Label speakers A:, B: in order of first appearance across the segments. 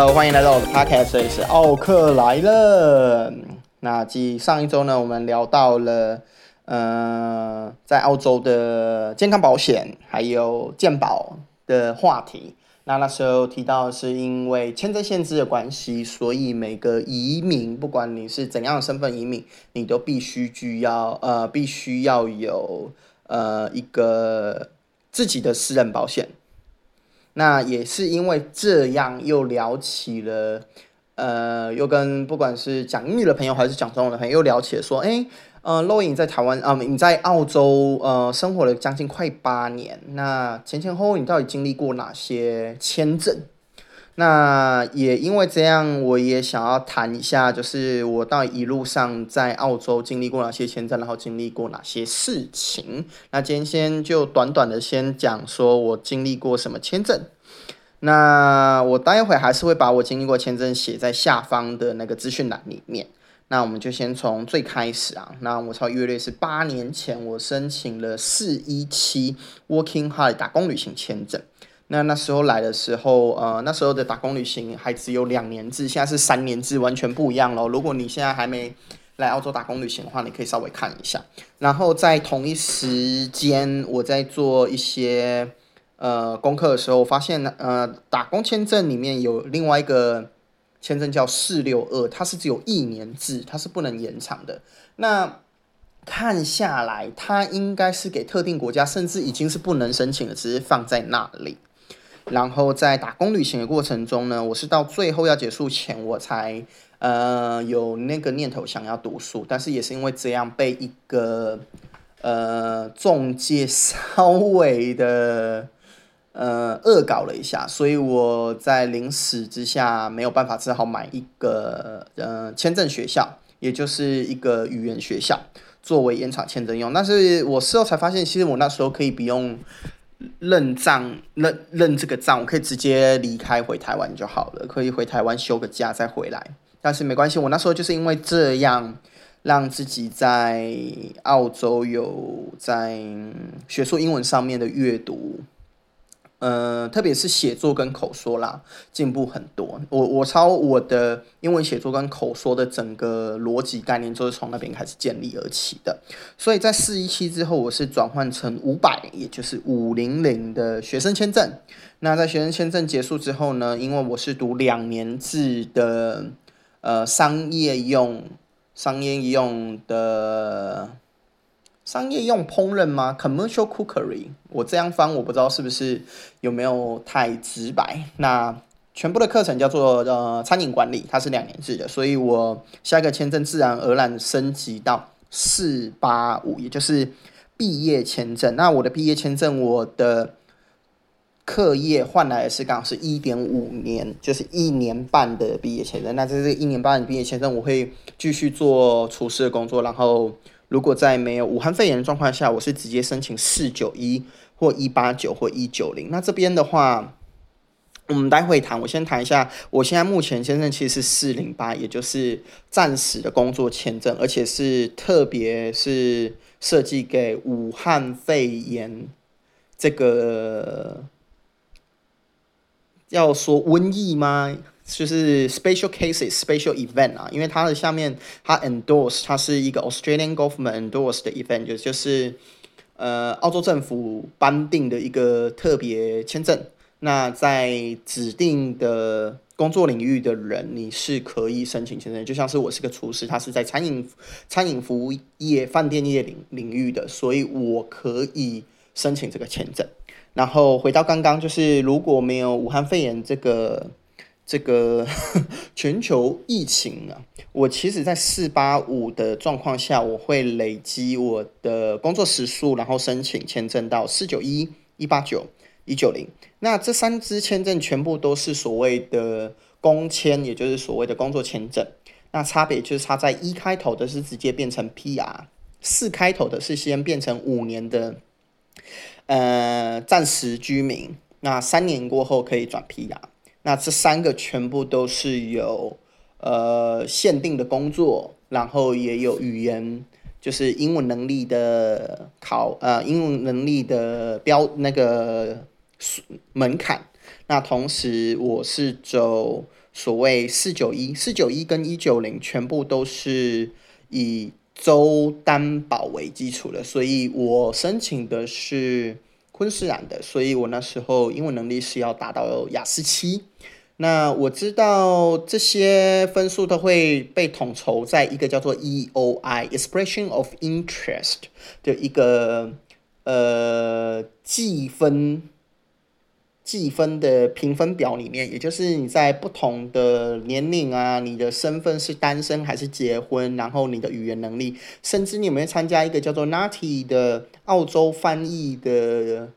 A: Hello，欢迎来到我的 Podcast，这里是奥克来了。那继上一周呢，我们聊到了呃，在澳洲的健康保险还有健保的话题。那那时候提到是因为签证限制的关系，所以每个移民，不管你是怎样的身份移民，你都必须需要呃，必须要有呃一个自己的私人保险。那也是因为这样，又聊起了，呃，又跟不管是讲英语的朋友还是讲中文的朋友，又聊起了说，哎。呃，露影在台湾啊，你在澳洲呃生活了将近快八年，那前前后后你到底经历过哪些签证？那也因为这样，我也想要谈一下，就是我到一路上在澳洲经历过哪些签证，然后经历过哪些事情。那今天先就短短的先讲说我经历过什么签证。那我待会还是会把我经历过签证写在下方的那个资讯栏里面。那我们就先从最开始啊，那我超约略是八年前，我申请了四一七 Working Hard 打工旅行签证。那那时候来的时候，呃，那时候的打工旅行还只有两年制，现在是三年制，完全不一样咯。如果你现在还没来澳洲打工旅行的话，你可以稍微看一下。然后在同一时间，我在做一些呃功课的时候，发现呢呃打工签证里面有另外一个。签证叫四六二，它是只有一年制，它是不能延长的。那看下来，它应该是给特定国家，甚至已经是不能申请了，只是放在那里。然后在打工旅行的过程中呢，我是到最后要结束前，我才呃有那个念头想要读书，但是也是因为这样被一个呃中介 稍微的。呃，恶搞了一下，所以我在临时之下没有办法，只好买一个呃签证学校，也就是一个语言学校作为延长签证用。但是我事后才发现，其实我那时候可以不用认账认认这个账，我可以直接离开回台湾就好了，可以回台湾休个假再回来。但是没关系，我那时候就是因为这样，让自己在澳洲有在学术英文上面的阅读。呃，特别是写作跟口说啦，进步很多。我我抄我的英文写作跟口说的整个逻辑概念，就是从那边开始建立而起的。所以在四一七之后，我是转换成五百，也就是五零零的学生签证。那在学生签证结束之后呢，因为我是读两年制的，呃，商业用商业用的。商业用烹饪吗？Commercial cookery，我这样翻我不知道是不是有没有太直白。那全部的课程叫做呃餐饮管理，它是两年制的，所以我下一个签证自然而然升级到四八五，也就是毕业签证。那我的毕业签证，我的课业换来的是刚好是一点五年，就是一年半的毕业签证。那这是一年半的毕业签证，我会继续做厨师的工作，然后。如果在没有武汉肺炎的状况下，我是直接申请四九一或一八九或一九零。那这边的话，我们待会谈。我先谈一下，我现在目前签证其实是四零八，也就是暂时的工作签证，而且是特别是设计给武汉肺炎这个要说瘟疫吗？就是 special cases, special event 啊，因为它的下面它 endorse 它是一个 Australian government endorse 的 event，就就是呃澳洲政府颁定的一个特别签证。那在指定的工作领域的人，你是可以申请签证。就像是我是个厨师，他是在餐饮餐饮服务业、饭店业领领域的，所以我可以申请这个签证。然后回到刚刚，就是如果没有武汉肺炎这个。这个 全球疫情啊，我其实，在四八五的状况下，我会累积我的工作时数，然后申请签证到四九一、一八九、一九零。那这三支签证全部都是所谓的工签，也就是所谓的工作签证。那差别就是差在一开头的是直接变成 PR，四开头的是先变成五年的呃暂时居民，那三年过后可以转 PR。那这三个全部都是有呃限定的工作，然后也有语言，就是英文能力的考呃英文能力的标那个门槛，那同时我是走所谓四九一、四九一跟一九零，全部都是以州担保为基础的，所以我申请的是昆士兰的，所以我那时候英文能力是要达到雅思七。那我知道这些分数都会被统筹在一个叫做 EOI（Expression of Interest） 的一个呃计分计分的评分表里面，也就是你在不同的年龄啊，你的身份是单身还是结婚，然后你的语言能力，甚至你有没有参加一个叫做 NATI 的澳洲翻译的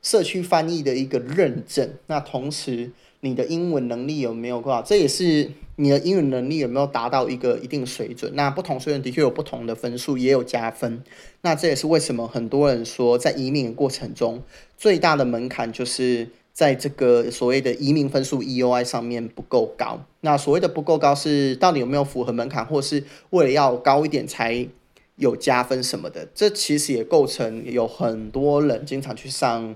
A: 社区翻译的一个认证，那同时。你的英文能力有没有够好？这也是你的英文能力有没有达到一个一定水准？那不同水准的确有不同的分数，也有加分。那这也是为什么很多人说，在移民的过程中，最大的门槛就是在这个所谓的移民分数 EOI 上面不够高。那所谓的不够高，是到底有没有符合门槛，或是为了要高一点才有加分什么的？这其实也构成有很多人经常去上。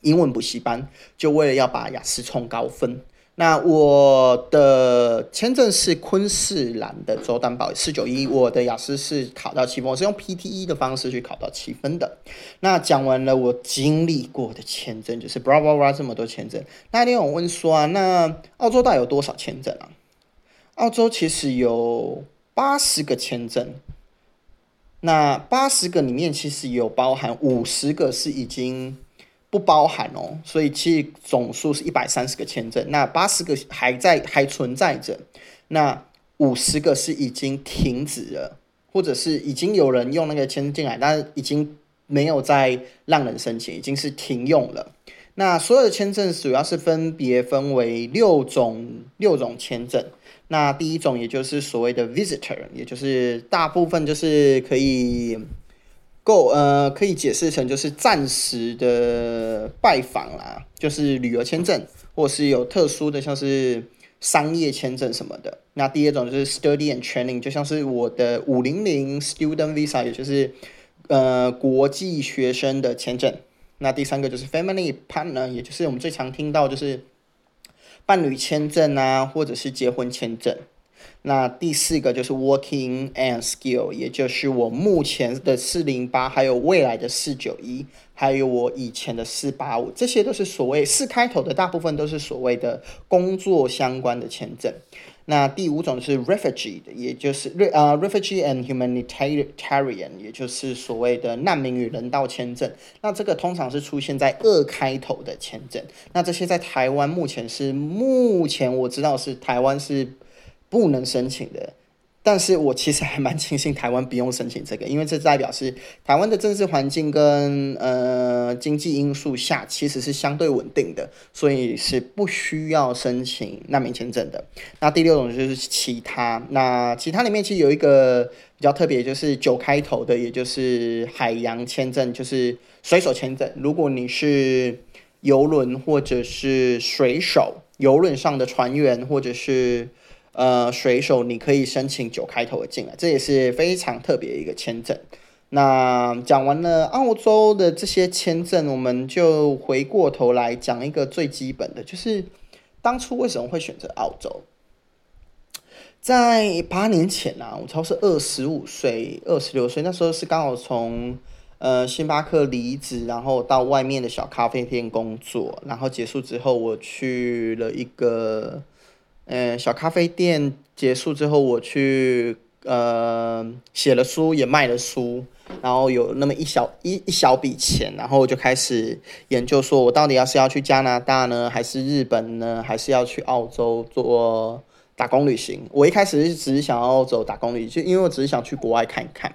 A: 英文补习班就为了要把雅思冲高分。那我的签证是昆士兰的州担保四九一，我的雅思是考到七分，我是用 PTE 的方式去考到七分的。那讲完了我经历过的签证，就是 bra bra bra 这么多签证。那天我问说啊，那澳洲到底有多少签证啊？澳洲其实有八十个签证，那八十个里面其实有包含五十个是已经。不包含哦，所以其实总数是一百三十个签证，那八十个还在还存在着，那五十个是已经停止了，或者是已经有人用那个签证进来，但是已经没有再让人申请，已经是停用了。那所有的签证主要是分别分为六种六种签证，那第一种也就是所谓的 visitor，也就是大部分就是可以。够呃，可以解释成就是暂时的拜访啦，就是旅游签证，或是有特殊的像是商业签证什么的。那第二种就是 study and training，就像是我的五零零 student visa，也就是呃国际学生的签证。那第三个就是 family partner，也就是我们最常听到就是伴侣签证啊，或者是结婚签证。那第四个就是 working and skill，也就是我目前的四零八，还有未来的四九一，还有我以前的四八五，这些都是所谓四开头的，大部分都是所谓的工作相关的签证。那第五种是 refugee 的，也就是呃 refugee and humanitarian，也就是所谓的难民与人道签证。那这个通常是出现在二开头的签证。那这些在台湾目前是目前我知道是台湾是。不能申请的，但是我其实还蛮庆幸台湾不用申请这个，因为这代表是台湾的政治环境跟呃经济因素下其实是相对稳定的，所以是不需要申请难民签证的。那第六种就是其他，那其他里面其实有一个比较特别，就是九开头的，也就是海洋签证，就是水手签证。如果你是游轮或者是水手，游轮上的船员或者是呃，水手你可以申请九开头的进来，这也是非常特别一个签证。那讲完了澳洲的这些签证，我们就回过头来讲一个最基本的，就是当初为什么会选择澳洲？在八年前啊，我超是二十五岁、二十六岁，那时候是刚好从呃星巴克离职，然后到外面的小咖啡店工作，然后结束之后，我去了一个。嗯，小咖啡店结束之后，我去呃写了书，也卖了书，然后有那么一小一一小笔钱，然后我就开始研究，说我到底要是要去加拿大呢，还是日本呢，还是要去澳洲做打工旅行？我一开始是只是想要走打工旅行，因为我只是想去国外看一看。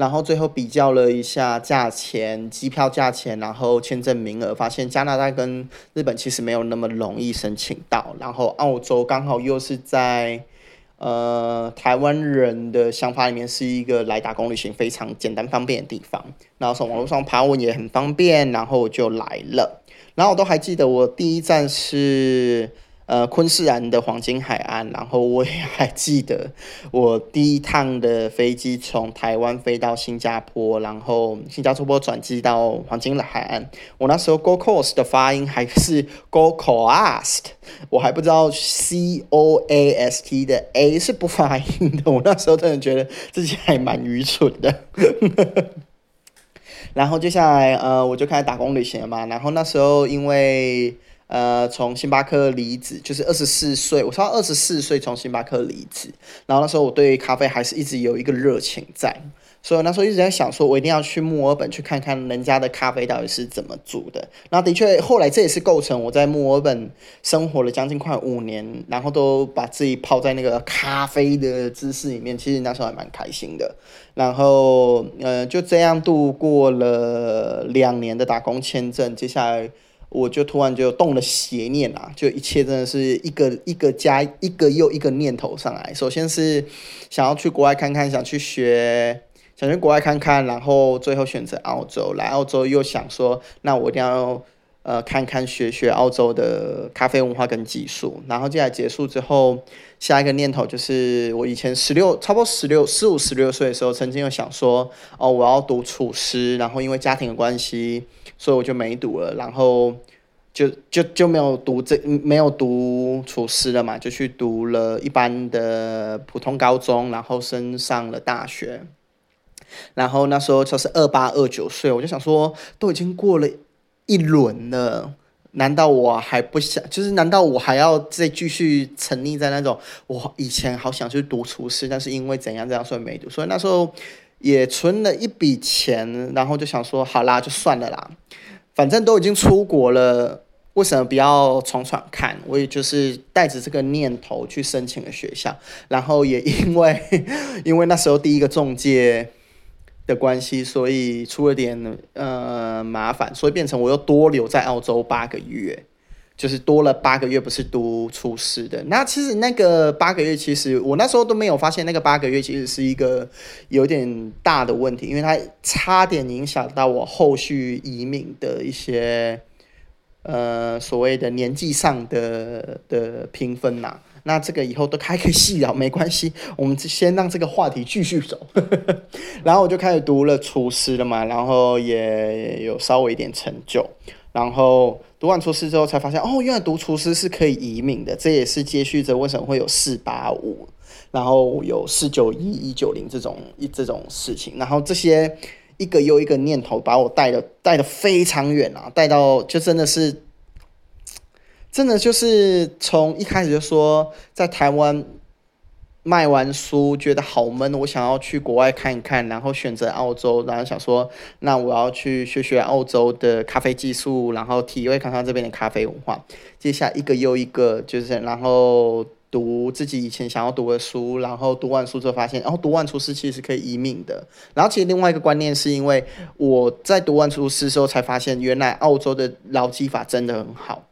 A: 然后最后比较了一下价钱，机票价钱，然后签证名额，发现加拿大跟日本其实没有那么容易申请到，然后澳洲刚好又是在呃台湾人的想法里面是一个来打工旅行非常简单方便的地方，然后从网络上爬文也很方便，然后我就来了。然后我都还记得我第一站是呃昆士兰的黄金海岸，然后我也还记得我第一趟的飞机从台湾飞到新加坡，然后新加坡转机到黄金海岸。我那时候 Go Coast 的发音还是 Go Coast，我还不知道 C O A S T 的 A 是不发音的。我那时候真的觉得自己还蛮愚蠢的。然后接下来，呃，我就开始打工旅行了嘛。然后那时候因为，呃，从星巴克离职，就是二十四岁，我超二十四岁从星巴克离职。然后那时候我对咖啡还是一直有一个热情在，所以那时候一直在想，说我一定要去墨尔本去看看人家的咖啡到底是怎么煮的。那的确，后来这也是构成我在墨尔本生活了将近快五年，然后都把自己泡在那个咖啡的知识里面。其实那时候还蛮开心的。然后，呃，就这样度过了两年的打工签证。接下来，我就突然就动了邪念啊！就一切真的是一个一个加一个又一个念头上来。首先是想要去国外看看，想去学，想去国外看看，然后最后选择澳洲。来澳洲又想说，那我一定要呃看看学学澳洲的咖啡文化跟技术。然后接下来结束之后。下一个念头就是，我以前十六，差不多十六、十五、十六岁的时候，曾经有想说，哦，我要读厨师，然后因为家庭的关系，所以我就没读了，然后就就就没有读这，没有读厨师了嘛，就去读了一般的普通高中，然后升上了大学，然后那时候就是二八二九岁，我就想说，都已经过了一轮了。难道我还不想？就是难道我还要再继续沉溺在那种我以前好想去读厨师，但是因为怎样怎样所以没读。所以那时候也存了一笔钱，然后就想说，好啦，就算了啦，反正都已经出国了，为什么不要闯闯看？我也就是带着这个念头去申请了学校，然后也因为 因为那时候第一个中介。的关系，所以出了点呃麻烦，所以变成我又多留在澳洲八个月，就是多了八个月，不是读厨师的。那其实那个八个月，其实我那时候都没有发现，那个八个月其实是一个有点大的问题，因为它差点影响到我后续移民的一些呃所谓的年纪上的的评分呐。那这个以后都还可以细聊，没关系。我们先让这个话题继续走。然后我就开始读了厨师了嘛，然后也有稍微一点成就。然后读完厨师之后，才发现哦，原来读厨师是可以移民的。这也是接续着为什么会有四八五，然后有四九一、一九零这种一这种事情。然后这些一个又一个念头，把我带的带的非常远啊，带到就真的是。真的就是从一开始就说在台湾卖完书觉得好闷，我想要去国外看一看，然后选择澳洲，然后想说那我要去学学澳洲的咖啡技术，然后体会看看这边的咖啡文化。接下一个又一个就是然后读自己以前想要读的书，然后读完书之后发现，然后读完厨师其实是可以移民的。然后其实另外一个观念是因为我在读完厨师之后才发现，原来澳洲的劳基法真的很好。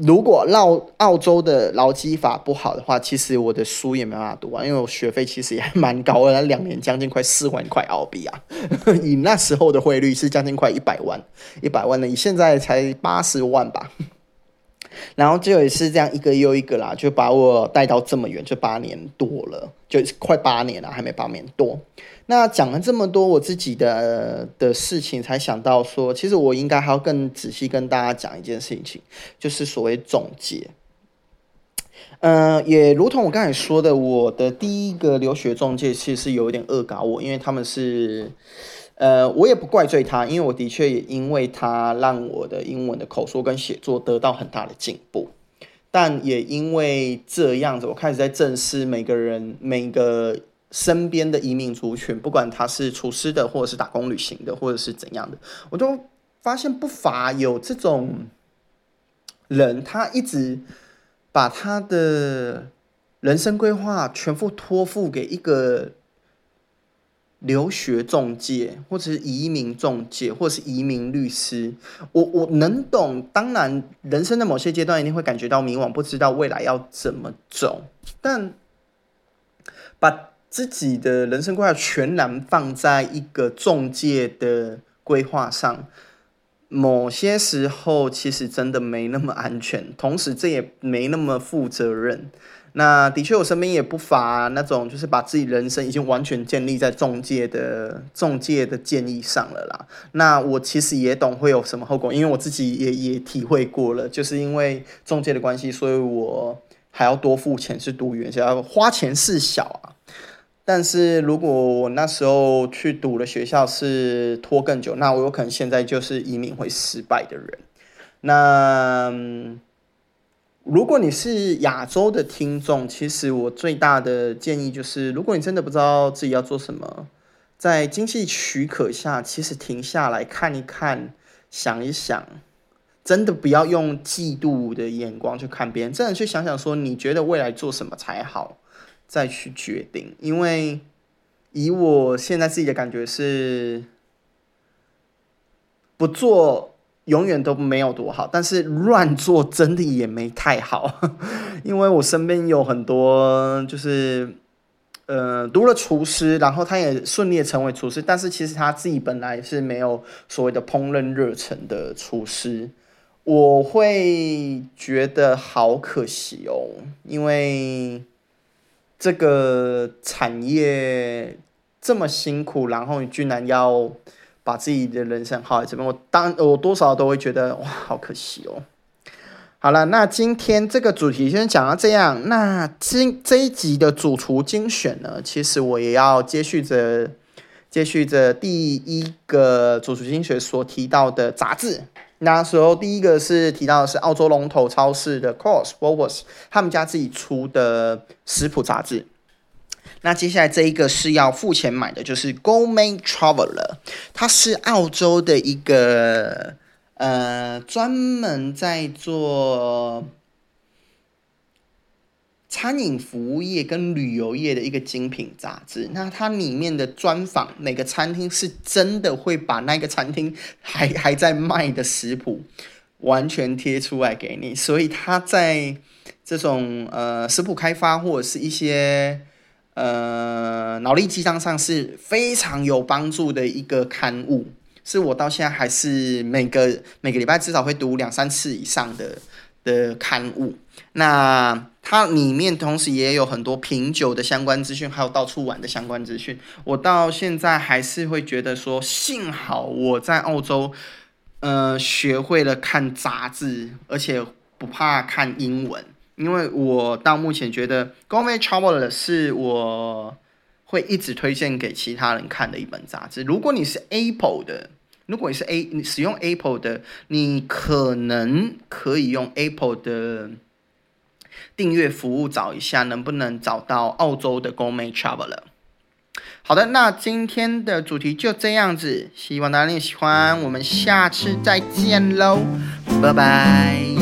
A: 如果澳澳洲的劳基法不好的话，其实我的书也没办法读完，因为我学费其实也还蛮高的，两年将近快四万块澳币啊，以那时候的汇率是将近快一百万，一百万呢，以现在才八十万吧。然后就也是这样一个又一个啦，就把我带到这么远，就八年多了，就快八年了，还没八年多。那讲了这么多我自己的的事情，才想到说，其实我应该还要更仔细跟大家讲一件事情，就是所谓总结。嗯，也如同我刚才说的，我的第一个留学中介其实是有一点恶搞我，因为他们是。呃，我也不怪罪他，因为我的确也因为他让我的英文的口说跟写作得到很大的进步，但也因为这样子，我开始在正视每个人每个身边的移民族群，不管他是厨师的，或者是打工旅行的，或者是怎样的，我都发现不乏有这种人，他一直把他的人生规划全部托付给一个。留学中介，或者是移民中介，或者是移民律师，我我能懂。当然，人生的某些阶段一定会感觉到迷惘，不知道未来要怎么走。但把自己的人生规划全然放在一个中介的规划上，某些时候其实真的没那么安全，同时这也没那么负责任。那的确，我身边也不乏那种，就是把自己人生已经完全建立在中介的中介的建议上了啦。那我其实也懂会有什么后果，因为我自己也也体会过了，就是因为中介的关系，所以我还要多付钱去读院校，花钱是小啊。但是如果我那时候去读的学校是拖更久，那我有可能现在就是移民会失败的人。那如果你是亚洲的听众，其实我最大的建议就是，如果你真的不知道自己要做什么，在经济许可下，其实停下来看一看，想一想，真的不要用嫉妒的眼光去看别人，真的去想想说，你觉得未来做什么才好。再去决定，因为以我现在自己的感觉是，不做永远都没有多好，但是乱做真的也没太好，因为我身边有很多就是，呃，读了厨师，然后他也顺利的成为厨师，但是其实他自己本来是没有所谓的烹饪热忱的厨师，我会觉得好可惜哦，因为。这个产业这么辛苦，然后你居然要把自己的人生耗在这边，我当我多少都会觉得哇，好可惜哦。好了，那今天这个主题先讲到这样。那今这一集的主厨精选呢，其实我也要接续着接续着第一个主厨精选所提到的杂志。那时候第一个是提到的是澳洲龙头超市的 Costco's，他们家自己出的食谱杂志。那接下来这一个是要付钱买的，就是 Gourmet Traveler，它是澳洲的一个呃专门在做。餐饮服务业跟旅游业的一个精品杂志，那它里面的专访，每个餐厅是真的会把那个餐厅还还在卖的食谱完全贴出来给你，所以它在这种呃食谱开发或者是一些呃脑力激荡上是非常有帮助的一个刊物，是我到现在还是每个每个礼拜至少会读两三次以上的的刊物，那。它里面同时也有很多品酒的相关资讯，还有到处玩的相关资讯。我到现在还是会觉得说，幸好我在澳洲，呃，学会了看杂志，而且不怕看英文，因为我到目前觉得《Gourmet Traveler》是我会一直推荐给其他人看的一本杂志。如果你是 Apple 的，如果你是 A 使用 Apple 的，你可能可以用 Apple 的。订阅服务找一下，能不能找到澳洲的 Gourmet Traveler？好的，那今天的主题就这样子，希望大家喜欢，我们下次再见喽，拜拜。